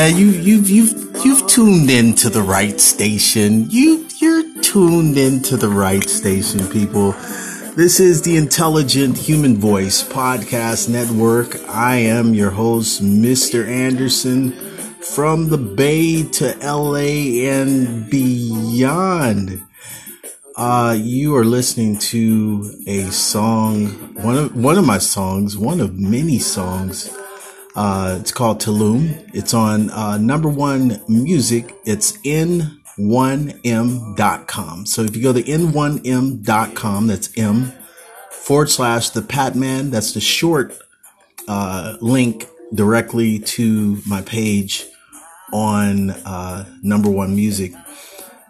Yeah, you you've you've you've tuned into the right station. You you're tuned into the right station, people. This is the Intelligent Human Voice Podcast Network. I am your host, Mr. Anderson, from the Bay to LA and beyond. Uh, you are listening to a song, one of one of my songs, one of many songs uh, it's called Tulum. It's on uh, number one music. It's n1m.com. So if you go to n1m.com, that's M forward slash the Patman. That's the short uh, link directly to my page on uh, number one music.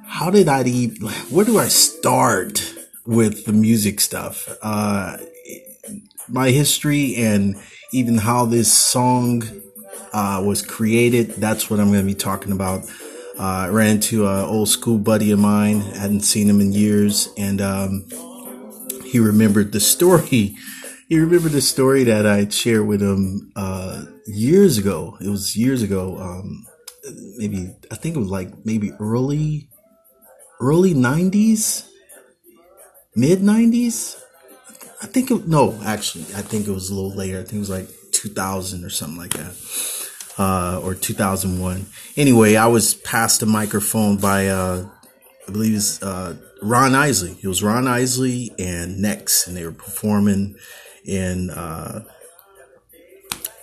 How did I even, where do I start with the music stuff? Uh, my history and even how this song uh, was created. That's what I'm going to be talking about. Uh, I ran into an old school buddy of mine. Hadn't seen him in years, and um, he remembered the story. He remembered the story that I shared with him uh, years ago. It was years ago. Um, maybe I think it was like maybe early, early '90s, mid '90s. I think it, no, actually, I think it was a little later. I think it was like 2000 or something like that, uh, or 2001. Anyway, I was passed a microphone by, uh, I believe it's uh, Ron Isley. It was Ron Isley and Next, and they were performing in, uh,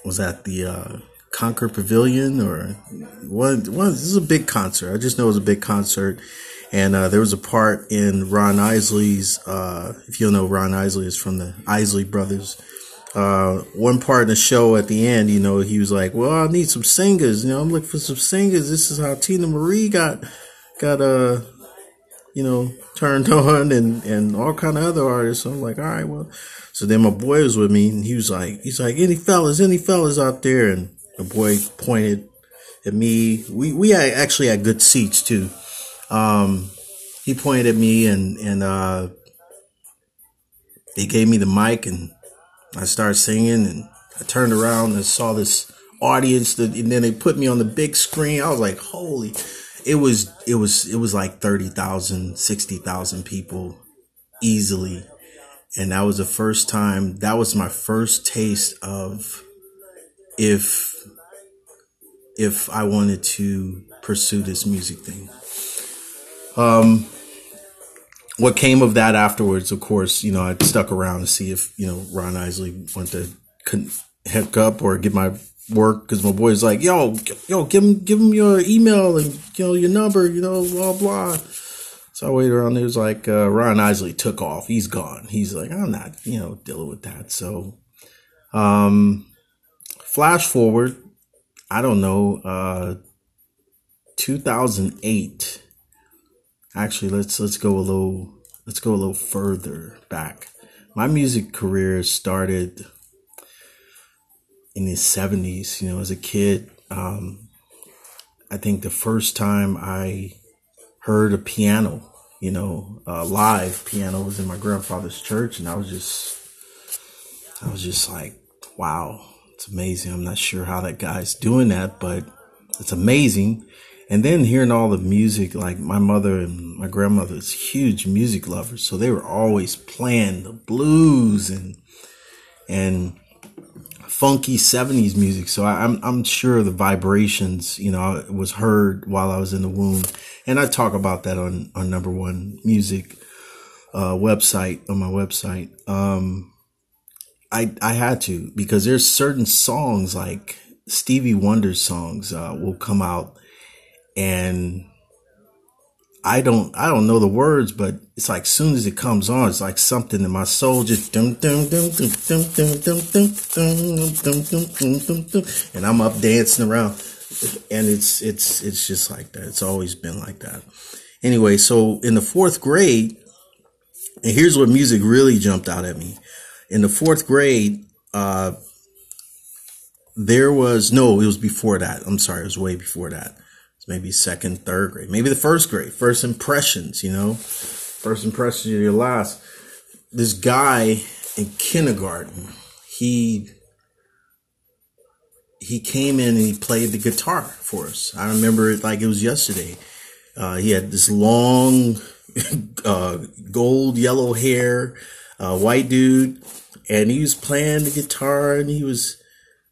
was that the uh, Concord Pavilion or one? One. This is a big concert. I just know it was a big concert and uh, there was a part in Ron Isley's, uh, if you know Ron Isley is from the Isley Brothers. Uh, one part in the show at the end, you know, he was like, "Well, I need some singers. You know, I'm looking for some singers. This is how Teena Marie got got uh, you know, turned on, and and all kind of other artists." So I'm like, "All right, well." So then my boy was with me, and he was like, "He's like, any fellas, any fellas out there?" And the boy pointed at me. We we actually had good seats too. Um, he pointed at me and, and, uh, they gave me the mic and I started singing and I turned around and saw this audience that, and then they put me on the big screen. I was like, holy, it was, it was, it was like 30,000, 60,000 people easily. And that was the first time, that was my first taste of if, if I wanted to pursue this music thing. Um, what came of that afterwards, of course, you know, I stuck around to see if, you know, Ron Isley went to hook up or get my work because my boy's like, yo, yo, give him, give him your email and, you know, your number, you know, blah, blah. So I waited around. There was like, uh, Ron Isley took off. He's gone. He's like, I'm not, you know, dealing with that. So, um, flash forward, I don't know, uh, 2008 actually let's let's go a little let's go a little further back. My music career started in the 70s, you know, as a kid. Um, I think the first time I heard a piano, you know, uh, live piano was in my grandfather's church, and I was just, I was just like, wow, it's amazing. I'm not sure how that guy's doing that, but it's amazing and then hearing all the music, like my mother and my grandmother's huge music lovers, so they were always playing the blues and and funky '70s music. So I, am I'm sure the vibrations, you know, was heard while I was in the womb, and I talk about that on on number one music uh, website on my website. Um, I I had to because there's certain songs like Stevie Wonder songs uh, will come out and I don't I don't know the words, but it's like soon as it comes on, it's like something in my soul just dum dum dum dum dum dum dum dum dum dum dum dum and I'm up dancing around. And it's it's it's just like that. It's always been like that. Anyway, so in the fourth grade, and here's what music really jumped out at me. In the fourth grade, uh there was no, it was before that. I'm sorry, it was way before that maybe second, third grade, maybe the first grade, first impressions, you know, first impressions of your last. This guy in kindergarten, he he came in and he played the guitar for us. I remember it like it was yesterday. Uh, he had this long, uh, gold yellow hair, uh, white dude, and he was playing the guitar and he was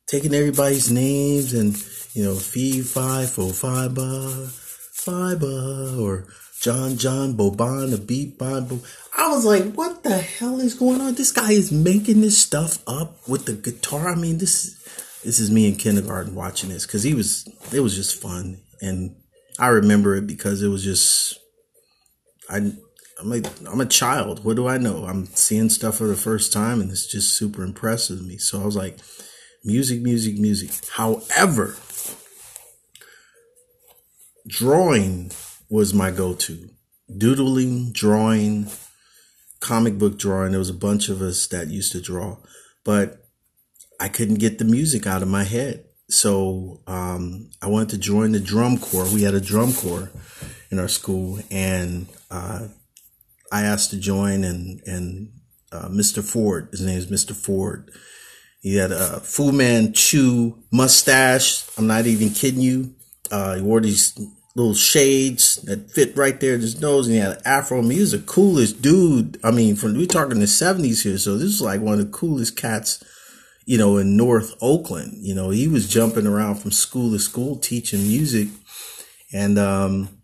taking everybody's names and, you know, fee, fi, fo, fiba, or John, John, Boban, the beat, bon, bo. I was like, what the hell is going on? This guy is making this stuff up with the guitar. I mean, this, this is me in kindergarten watching this because he was, it was just fun. And I remember it because it was just, I, I'm a, I'm a child. What do I know? I'm seeing stuff for the first time and it's just super impressive to me. So I was like, music, music, music. However, drawing was my go-to. Doodling, drawing, comic book drawing. There was a bunch of us that used to draw, but I couldn't get the music out of my head. So um, I wanted to join the drum corps. We had a drum corps in our school, and uh, I asked to join. And and uh, Mr. Ford, his name is Mr. Ford. He had a Fu Manchu mustache. I'm not even kidding you. Uh, he wore these little shades that fit right there in his nose, and he had an afro. I mean, he was the coolest dude. I mean, from we're talking the seventies here, so this is like one of the coolest cats, you know, in North Oakland. You know, he was jumping around from school to school teaching music, and um,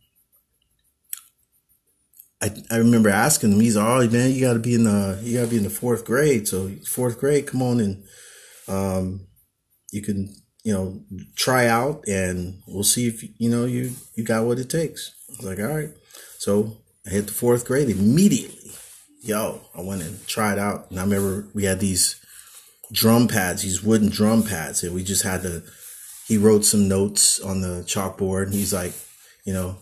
I I remember asking him, he's like, oh man, you got to be in the you got to be in the fourth grade. So fourth grade, come on and um, you can you know, try out and we'll see if, you know, you, you got what it takes. I was like, all right. So I hit the fourth grade immediately. Yo, I went and tried out. And I remember we had these drum pads, these wooden drum pads, and we just had to, he wrote some notes on the chalkboard and he's like, you know,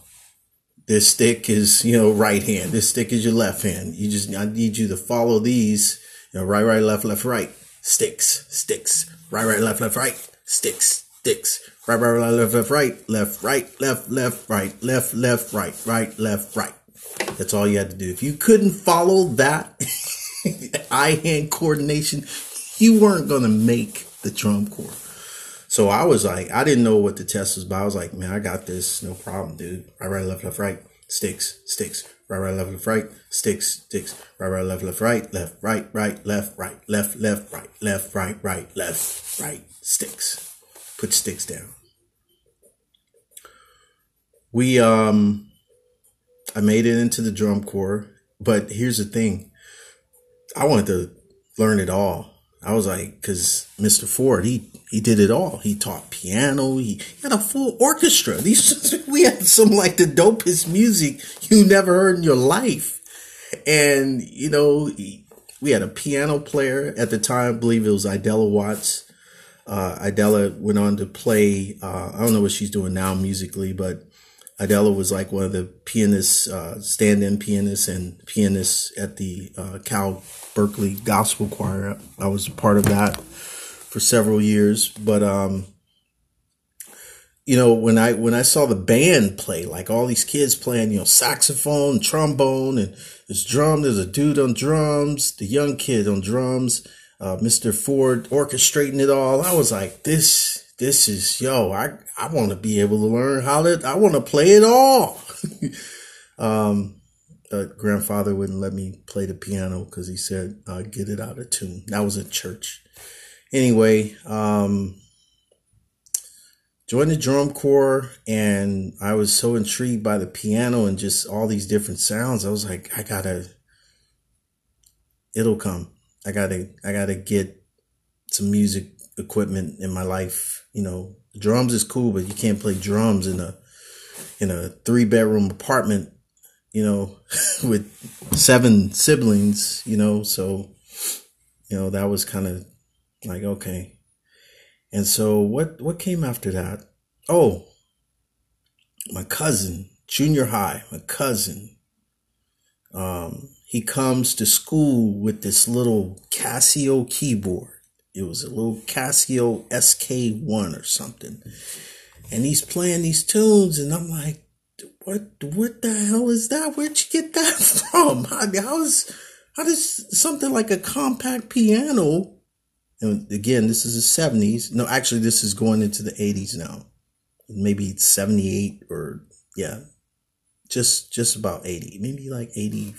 this stick is, you know, right hand. This stick is your left hand. You just, I need you to follow these, you know, right, right, left, left, right. Sticks, sticks, right, right, left, left, right sticks, sticks. Right, right, right, left, left, right, left, right, left, left, right, left, left, right, right, left, right. That's all you had to do. If you couldn't follow that eye hand coordination, you weren't going to make the drum corps. So I was like, I didn't know what the test was, but I was like, man, I got this. No problem, dude. Right, right, left, left, right. Sticks, sticks. Right, right, left, left, right. Sticks, sticks. Right, right, left, left, right. Left, right, right, left, right. Left, left, right. Left, right, right. Left, right sticks. Put sticks down. We um I made it into the drum corps, but here's the thing. I wanted to learn it all. I was like, cause Mr. Ford, he, he did it all. He taught piano. He had a full orchestra. These, we had some like the dopest music you never heard in your life. And, you know, we had a piano player at the time. I believe it was Idella Watts. Uh, Idella went on to play, uh, I don't know what she's doing now musically, but Idella was like one of the pianists, uh, stand-in pianists and pianists at the uh, Cal Berkeley Gospel Choir. I was part of that for several years, but um, you know when I when I saw the band play, like all these kids playing, you know, saxophone, trombone, and this drum. There's a dude on drums, the young kid on drums uh, Mr. Ford orchestrating it all. I was like, this, this is, yo, I, I want to be able to learn how to, I want to play it all. um, uh, grandfather wouldn't let me play the piano because he said, uh, get it out of tune. That was at church. Anyway, um, joined the drum corps and I was so intrigued by the piano and just all these different sounds. I was like, I gotta, it'll come. I gotta I gotta get some music equipment in my life. You know, drums is cool, but you can't play drums in a in a three bedroom apartment. You know, with seven siblings. You know, so you know that was kind of like okay. And so what what came after that? Oh, my cousin, junior high, my cousin. Um, he comes to school with this little Casio keyboard. It was a little Casio SK1 or something. And he's playing these tunes, and I'm like, what what the hell is that? Where'd you get that from? How, how is how does something like a compact piano And again, this is the 70s. No, actually, this is going into the 80s now. Maybe 78 or, yeah, just just about 80. Maybe like 80,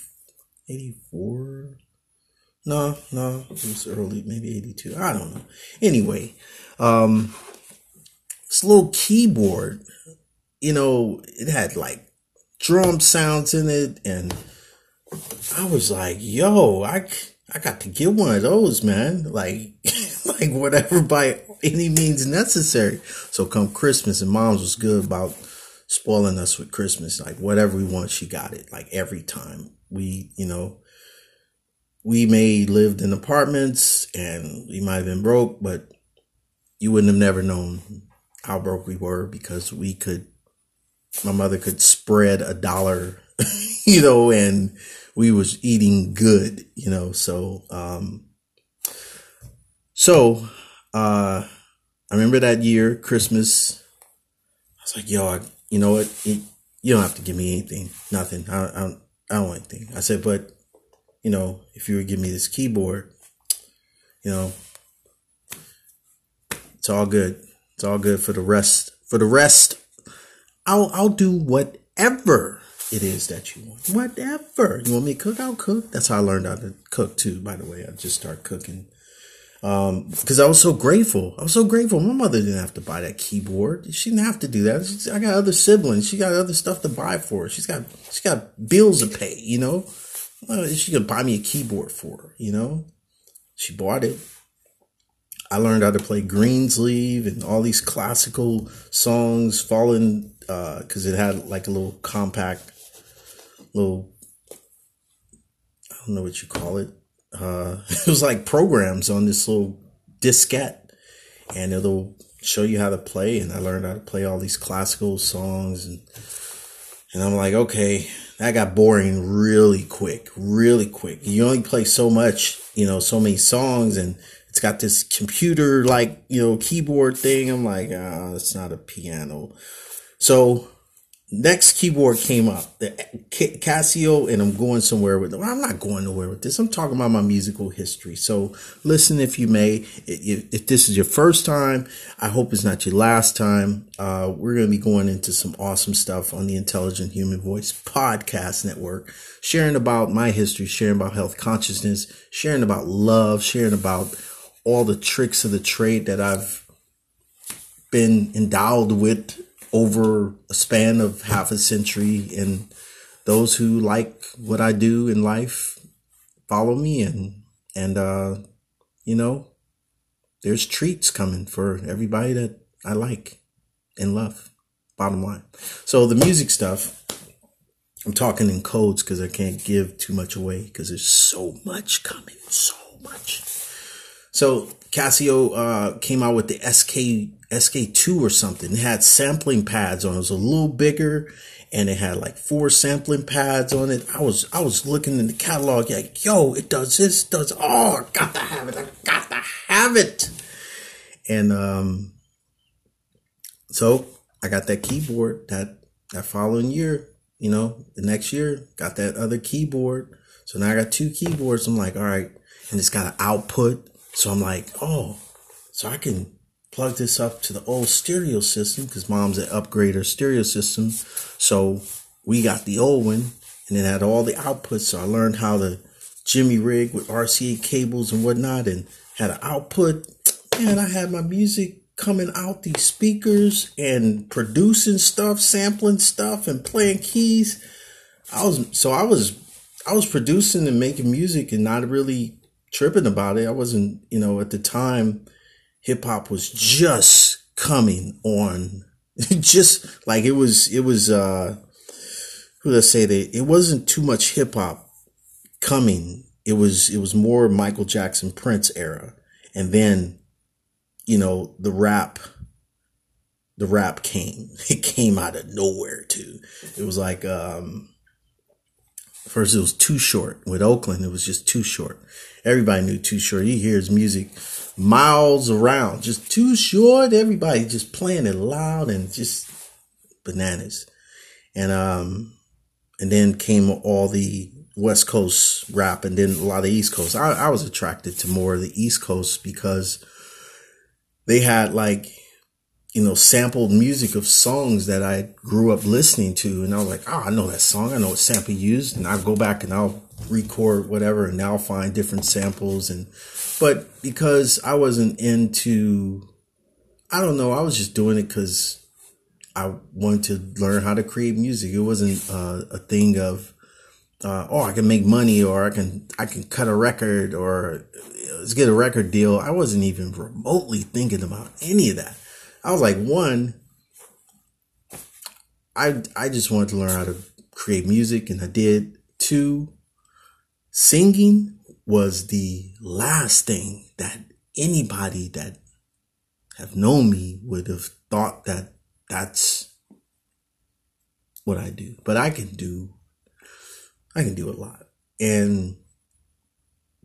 84. No, no, it was early, maybe 82. I don't know. Anyway, um, this little keyboard, you know, it had like drum sounds in it. And I was like, yo, I, I got to get one of those, man. Like, like whatever by any means necessary. So come Christmas and mom's was good about spoiling us with Christmas. Like whatever we want, she got it. Like every time we, you know, we may lived in apartments and we might have been broke, but you wouldn't have never known how broke we were because we could, my mother could spread a dollar, you know, and we was eating good, you know, so, um, so, uh, I remember that year, Christmas, I was like, yo, I, you know what? You, you don't have to give me anything, nothing. I, I, don't, I don't want anything. I said, but, you know, if you would give me this keyboard, you know, it's all good. It's all good for the rest. For the rest, I'll I'll do whatever it is that you want. Whatever you want me to cook, I'll cook. That's how I learned how to cook too. By the way, I just started cooking um, because I was so grateful. I was so grateful. My mother didn't have to buy that keyboard. She didn't have to do that. She's, I got other siblings. She got other stuff to buy for her. She's got she got bills to pay. You know, she could buy me a keyboard for her. You know, she bought it. I learned how to play Greensleeve and all these classical songs, falling because uh, it had like a little compact, little I don't know what you call it. Uh, it was like programs on this little diskette, and it'll show you how to play. And I learned how to play all these classical songs, and and I'm like, okay, that got boring really quick, really quick. You only play so much, you know, so many songs, and it's got this computer like, you know, keyboard thing. I'm like, ah, oh, it's not a piano. So next keyboard came up, the Casio, and I'm going somewhere with it. Well, I'm not going nowhere with this. I'm talking about my musical history. So listen if you may. If this is your first time, I hope it's not your last time. Uh, we're going to be going into some awesome stuff on the Intelligent Human Voice Podcast Network, sharing about my history, sharing about health consciousness, sharing about love, sharing about all the tricks of the trade that I've been endowed with over a span of half a century. And those who like what I do in life follow me and, and, uh, you know, there's treats coming for everybody that I like and love. Bottom line. So the music stuff, I'm talking in codes because I can't give too much away because there's so much coming, so much. So Casio uh, came out with the SK SK2 or something. It had sampling pads on it. Was a little bigger and it had like four sampling pads on it. I was I was looking in the catalog like, yo, it does this, does oh, got to have it. I got to have it. And um so I got that keyboard that that following year, you know, the next year, got that other keyboard. So now I got two keyboards. I'm like, all right, and it's got an output. So I'm like, oh, so I can plug this up to the old stereo system because mom's an upgrader stereo system. So we got the old one and it had all the outputs. So I learned how to jimmy rig with RCA cables and whatnot and had an output. And I had my music coming out these speakers and producing stuff, sampling stuff and playing keys. I was, so I was, I was producing and making music and not really tripping about it. I wasn't, you know, at the time, hip hop was just coming on. just like it was, it was, uh, who I say that it wasn't too much hip hop coming. It was, it was more Michael Jackson Prince era. And then, you know, the rap, the rap came. It came out of nowhere too. It was like, um, first it was Too Short with Oakland. It was just Too Short. Everybody knew Too Short. You hear his music miles around, just Too Short. Everybody just playing it loud and just bananas. And um, and then came all the West Coast rap and then a lot of East Coast. I, I was attracted to more of the East Coast because they had like, you know, sampled music of songs that I grew up listening to. And I was like, oh, I know that song. I know what sample used. And I'll go back and I'll record whatever and now find different samples. And, but because I wasn't into, I don't know, I was just doing it because I wanted to learn how to create music. It wasn't uh, a thing of, uh, oh, I can make money or I can, I can cut a record or let's get a record deal. I wasn't even remotely thinking about any of that. I was like, one, I, I just wanted to learn how to create music and I did. Two, singing was the last thing that anybody that have known me would have thought that that's what I do. But I can do I can do a lot. And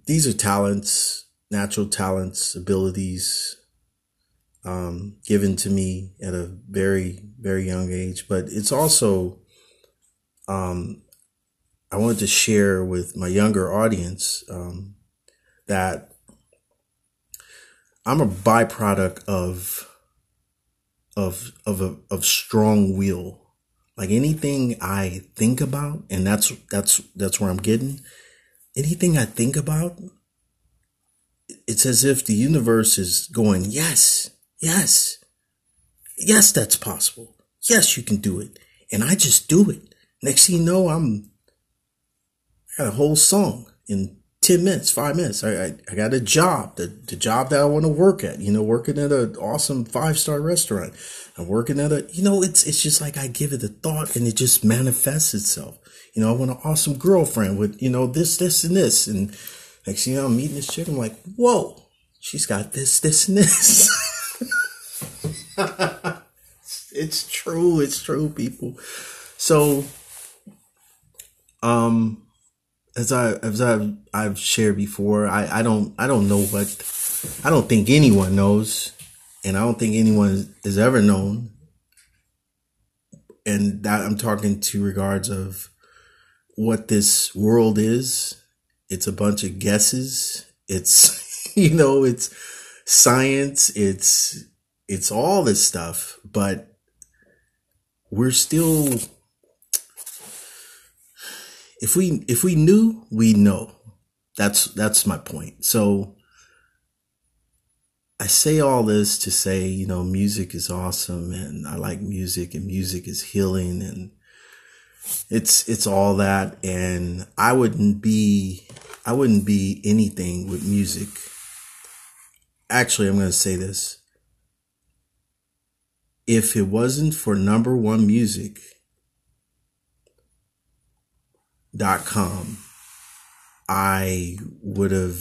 these are talents, natural talents, abilities, um, given to me at a very, very young age. But it's also, um, I wanted to share with my younger audience um, that I'm a byproduct of of of a of strong will like anything I think about, and that's that's that's where I'm getting. Anything I think about, it's as if the universe is going, yes, yes, yes, that's possible. Yes, you can do it. And I just do it. Next thing you know, I'm I got a whole song in 10 minutes, five minutes. I, I, I, got a job, the, the job that I want to work at, you know, working at an awesome five star restaurant. I'm working at a, you know, it's, it's just like I give it a thought and it just manifests itself. You know, I want an awesome girlfriend with, you know, this, this and this. And next thing you know, I'm meeting this chick. I'm like, whoa, she's got this, this and this. it's true. It's true, people. So, um, as I as I I've shared before, I I don't I don't know what I don't think anyone knows, and I don't think anyone has ever known. And that I'm talking to regards of what this world is. It's a bunch of guesses. It's you know it's science. It's it's all this stuff, but we're still if we if we knew, we know. That's that's my point. So I say all this to say, you know, music is awesome and I like music and music is healing and it's it's all that and I wouldn't be I wouldn't be anything with music. Actually, I'm going to say this. If it wasn't for number 1 music, dot com, I would have,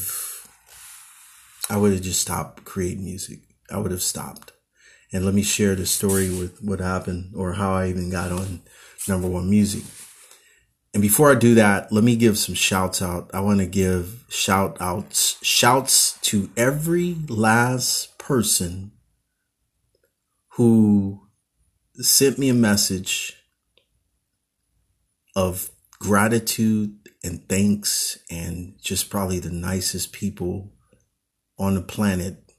I would have just stopped creating music. I would have stopped. And let me share the story with what happened or how I even got on number one music. And before I do that, let me give some shouts out. I want to give shout outs, shouts to every last person who sent me a message of gratitude and thanks and just probably the nicest people on the planet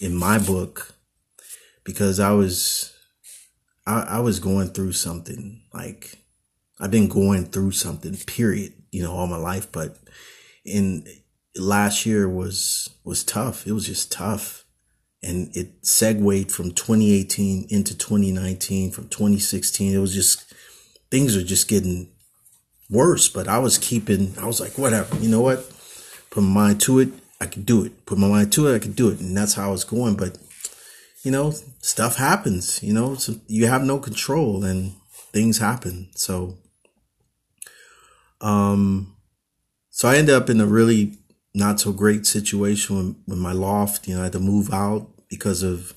in my book because I was I, I was going through something like I've been going through something period you know all my life but in last year was was tough. It was just tough and it segued from 2018 into 2019 from 2016 it was just things are just getting worse, but I was keeping, I was like, whatever, you know what? Put my mind to it, I could do it. Put my mind to it, I could do it. And that's how I was going. But, you know, stuff happens, you know, so you have no control and things happen. So, um, so I ended up in a really not so great situation with, my loft. You know, I had to move out because of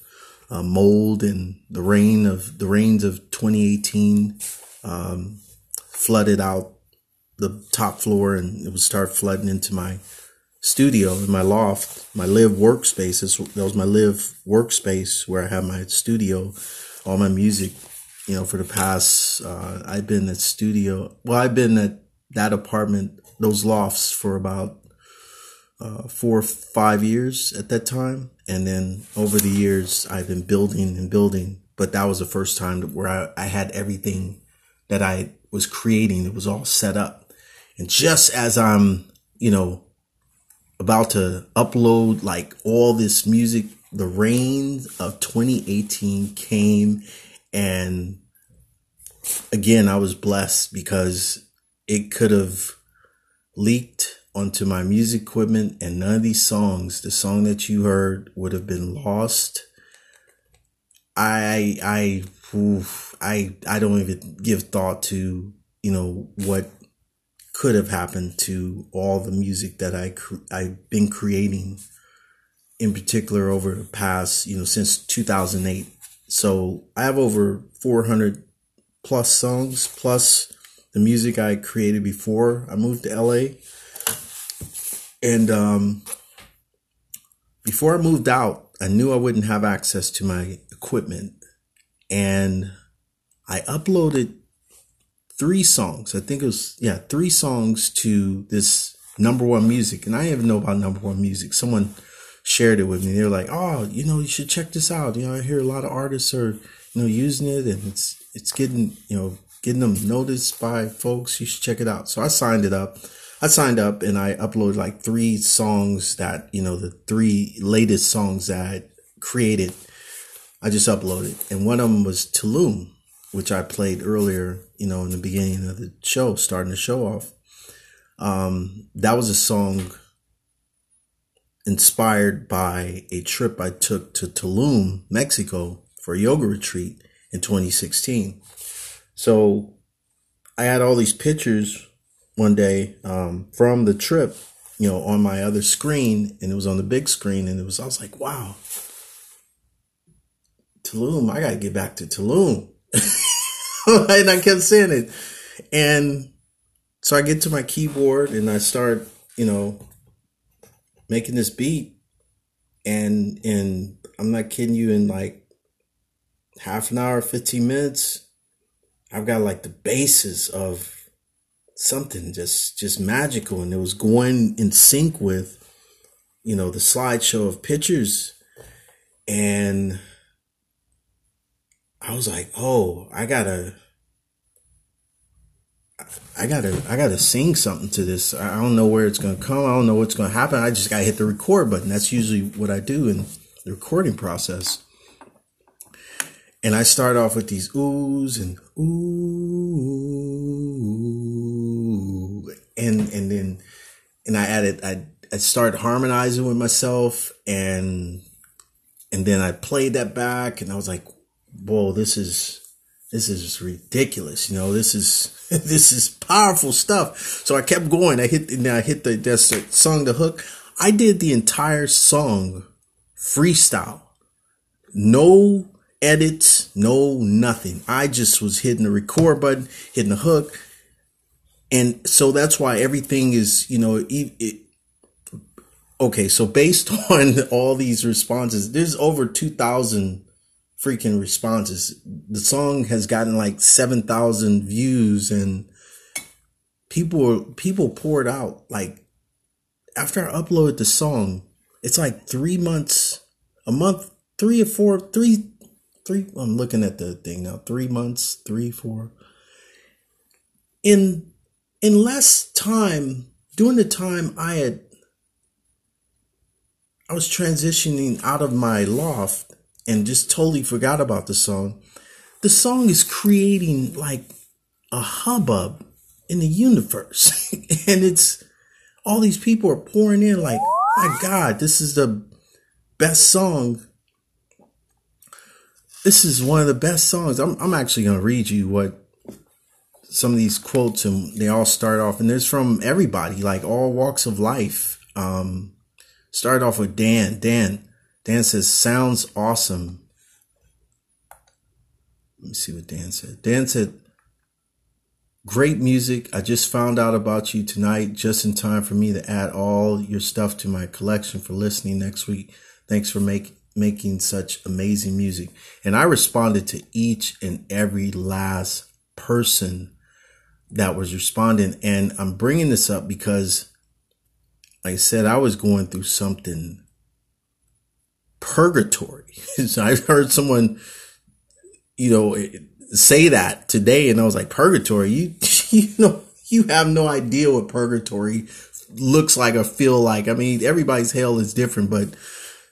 uh, mold and the rain of the rains of 2018 um, flooded out the top floor and it would start flooding into my studio in my loft, my live workspace. That was my live workspace where I have my studio, all my music. You know, for the past, uh, I've been at studio. Well, I've been at that apartment, those lofts for about uh, four or five years at that time. And then over the years, I've been building and building. But that was the first time where I, I had everything that I was creating. It was all set up. And just as I'm, you know, about to upload like all this music, the rain of 2018 came and again, I was blessed because it could have leaked onto my music equipment and none of these songs, the song that you heard would have been lost. I, I, oof, I, I don't even give thought to, you know, what could have happened to all the music that I, I've been creating in particular over the past, you know, since 2008. So I have over 400 plus songs plus the music I created before I moved to LA. And um, before I moved out, I knew I wouldn't have access to my equipment. And I uploaded three songs. I think it was, yeah, three songs to this number one music. And I even know about number one music. Someone shared it with me. They were like, oh, you know, you should check this out. You know, I hear a lot of artists are, you know, using it and it's, it's getting, you know, getting them noticed by folks. You should check it out. So I signed it up. I signed up and I uploaded like three songs that, you know, the three latest songs that I created. I just uploaded. And one of them was Tulum, which I played earlier, you know, in the beginning of the show, starting the show off. Um, that was a song inspired by a trip I took to Tulum, Mexico for a yoga retreat in 2016. So I had all these pictures one day um, from the trip, you know, on my other screen, and it was on the big screen, and it was I was like, wow, Tulum, I gotta get back to Tulum, and I kept saying it, and so I get to my keyboard and I start, you know, making this beat, and and I'm not kidding you, in like half an hour, fifteen minutes I've got like the basis of something just just magical and it was going in sync with you know the slideshow of pictures and I was like, "Oh, I got to I got to I got to sing something to this. I don't know where it's to come. I don't know what's to happen. I just got to hit the record button. That's usually what I do in the recording process." And I start off with these oohs and ooh, and and then and I added I I start harmonizing with myself and and then I played that back and I was like, whoa, this is this is ridiculous. You know, this is this is powerful stuff. So I kept going. I hit and I hit the that's the song the hook. I did the entire song freestyle. No edits, no nothing. I just was hitting the record button, hitting the hook. And so that's why everything is, you know, it, it, okay. So based on all these responses, there's over 2000 freaking responses. The song has gotten like 7,000 views and people, people poured out like after I uploaded the song, it's like three months, a month, three or four, three, three i'm looking at the thing now three months three four. In in less time during the time i had i was transitioning out of my loft and just totally forgot about the song the song is creating like a hubbub in the universe. And it's all these people are pouring in like my god this is the best song this is one of the best songs. I'm, I'm actually going to read you what some of these quotes and they all start off and there's from everybody, like all walks of life. Um, start off with Dan. Dan, Dan says, sounds awesome. Let me see what Dan said. Dan said, great music. I just found out about you tonight, just in time for me to add all your stuff to my collection for listening next week. Thanks for making making such amazing music. And I responded to each and every last person that was responding. And I'm bringing this up because, like I said, I was going through something purgatory. so I heard someone, you know, say that today, and I was like, purgatory. You, you know, you have no idea what purgatory looks like or feel like. I mean, everybody's hell is different, but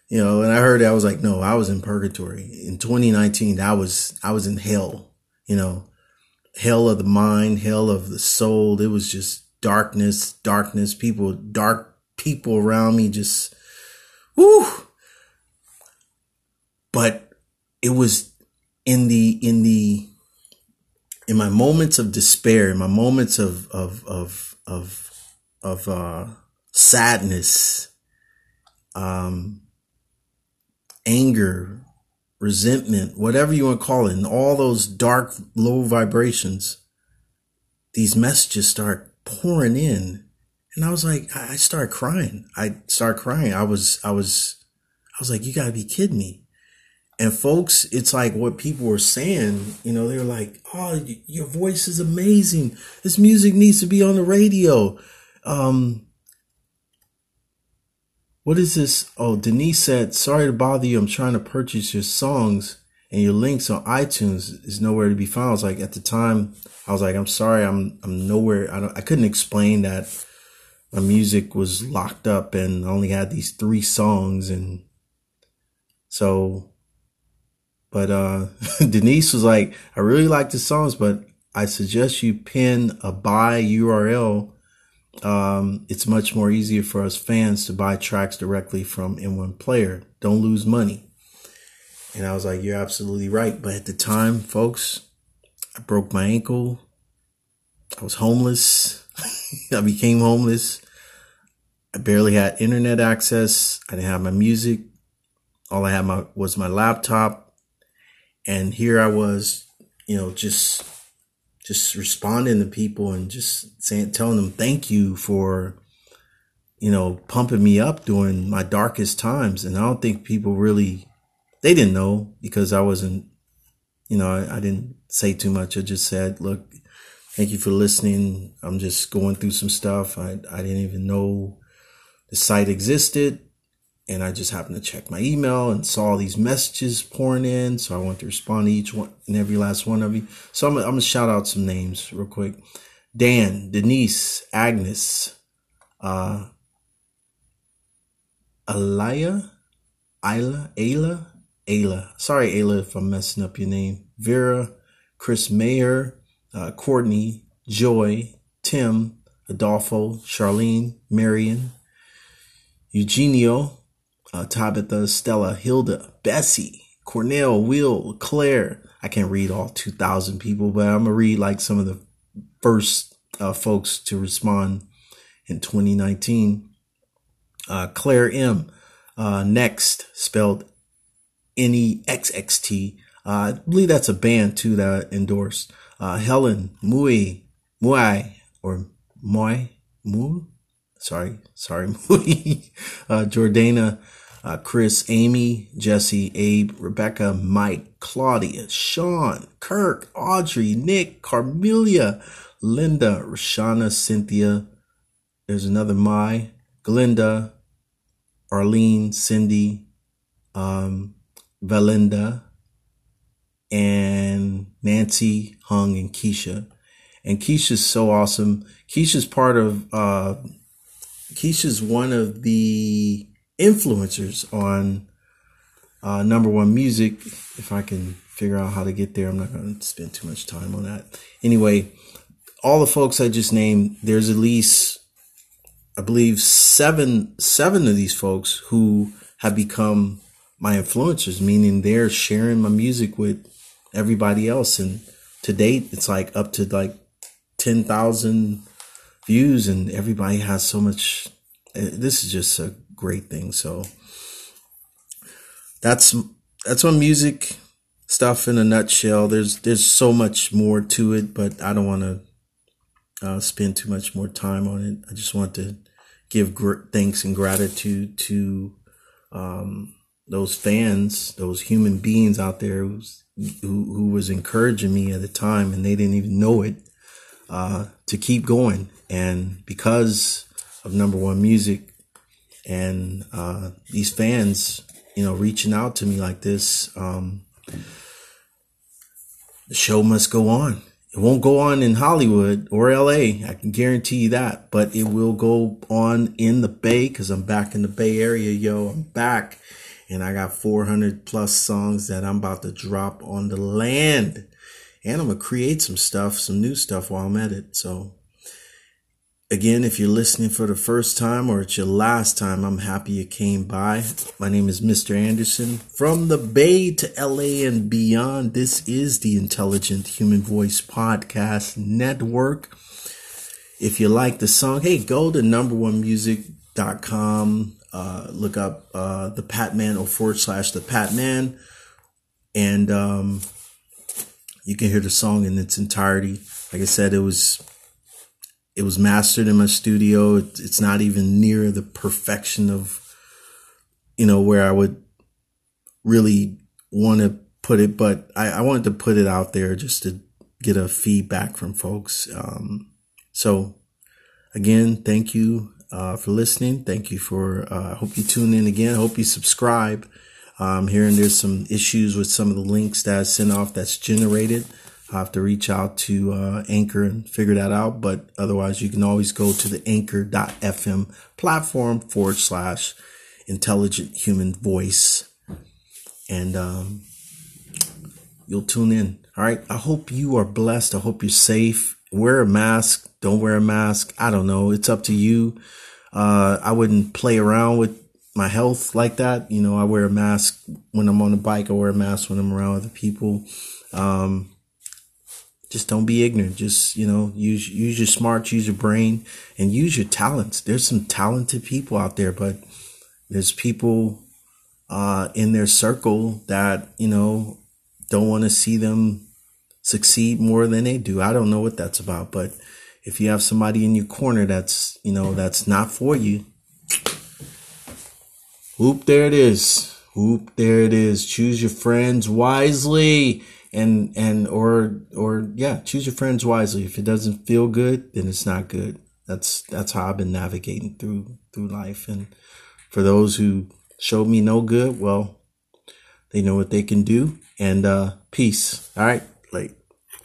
you know, and I heard that I was like, no, I was in purgatory in 2019. I was, I was in hell, you know, hell of the mind, hell of the soul. It was just darkness, darkness, people, dark people around me, just, whoo. But it was in the, in the, in my moments of despair, in my moments of, of, of, of, of, uh, sadness, um, anger, resentment, whatever you want to call it, and all those dark, low vibrations, these messages start pouring in. And I was like, I started crying. I started crying. I was, I was, I was like, you gotta be kidding me. And folks, it's like what people were saying, you know, they were like, oh, your voice is amazing. This music needs to be on the radio. Um, what is this? Oh, Denise said, sorry to bother you. I'm trying to purchase your songs and your links on iTunes is nowhere to be found. I was like, at the time, I was like, I'm sorry. I'm, I'm nowhere. I don't, I couldn't explain that my music was locked up and I only had these three songs. And so, but, uh, Denise was like, I really like the songs, but I suggest you pin a buy URL um, it's much more easier for us fans to buy tracks directly from M1 Player. Don't lose money. And I was like, you're absolutely right. But at the time, folks, I broke my ankle. I was homeless. I became homeless. I barely had internet access. I didn't have my music. All I had my, was my laptop. And here I was, you know, just just responding to people and just saying, telling them thank you for, you know, pumping me up during my darkest times. And I don't think people really, they didn't know because I wasn't, you know, I, I didn't say too much. I just said, look, thank you for listening. I'm just going through some stuff. I, I didn't even know the site existed and I just happened to check my email and saw all these messages pouring in. So I want to respond to each one and every last one of you. So I'm, I'm going to shout out some names real quick. Dan, Denise, Agnes, uh, Alaya, Ayla, Ayla, Ayla. Sorry, Ayla, if I'm messing up your name. Vera, Chris Mayer, uh, Courtney, Joy, Tim, Adolfo, Charlene, Marion, Eugenio, uh, Tabitha, Stella, Hilda, Bessie, Cornell, Will, Claire. I can't read all 2,000 people, but I'm going to read like some of the first uh, folks to respond in 2019. Uh, Claire M. Uh, next, spelled N E X X T. Uh, I believe that's a band too that I endorsed. Uh, Helen Mui, Mui, or Moi, Mu. Sorry, sorry, Mui. Uh, Jordana uh, Chris, Amy, Jesse, Abe, Rebecca, Mike, Claudia, Sean, Kirk, Audrey, Nick, Carmelia, Linda, Rashana, Cynthia. There's another Mai, Glinda, Arlene, Cindy, um, Valinda, and Nancy, Hung, and Keisha. And Keisha's so awesome. Keisha's part of, uh, Keisha's one of the influencers on uh, number one music. If I can figure out how to get there, I'm not going to spend too much time on that. Anyway, all the folks I just named, there's at least, I believe, seven seven of these folks who have become my influencers, meaning they're sharing my music with everybody else. And to date, it's like up to like ten thousand views, and everybody has so much. Eh, this is just a great thing. So that's that's my music stuff in a nutshell. There's there's so much more to it, but I don't want to uh, spend too much more time on it. I just want to give gr- thanks and gratitude to um, those fans, those human beings out there who, who was encouraging me at the time, and they didn't even know it. uh, to keep going. And because of number one music and uh, these fans, you know, reaching out to me like this, um, the show must go on. It won't go on in Hollywood or LA. I can guarantee you that, but it will go on in the Bay because I'm back in the Bay Area, yo. I'm back and I got 400 plus songs that I'm about to drop on the land. And I'm going to create some stuff, some new stuff while I'm at it. So Again, if you're listening for the first time or it's your last time, I'm happy you came by. My name is Mr. Anderson from the Bay to LA and beyond. This is the Intelligent Human Voice Podcast Network. If you like the song, hey, go to number1music.com, uh, look up uh, the Patman or forward slash the Patman, and um, you can hear the song in its entirety. Like I said, it was it was mastered in my studio. It's not even near the perfection of, you know, where I would really want to put it, but I, I wanted to put it out there just to get a feedback from folks. Um, so again, thank you uh, for listening. Thank you for, uh, I hope you tune in again. Hope you subscribe. Um, hearing there's some issues with some of the links that I sent off that's generated. I have to reach out to uh, Anchor and figure that out. But otherwise, you can always go to the anchor.fm platform forward slash intelligent human voice. And um, you'll tune in. All right. I hope you are blessed. I hope you're safe. Wear a mask. Don't wear a mask. I don't know. It's up to you. Uh, I wouldn't play around with my health like that. You know, I wear a mask when I'm on the bike. I wear a mask when I'm around other people. Um, just don't be ignorant. Just, you know, use, use your smarts, use your brain and use your talents. There's some talented people out there, but there's people, uh, in their circle that, you know, don't want to see them succeed more than they do. I don't know what that's about, but if you have somebody in your corner that's, you know, that's not for you, whoop, there it is. Whoop, there it is. Choose your friends wisely and and or or yeah choose your friends wisely. If it doesn't feel good then it's not good. That's that's how i've been navigating through through life. And for those who showed me no good well they know what they can do. And uh peace. All right. Late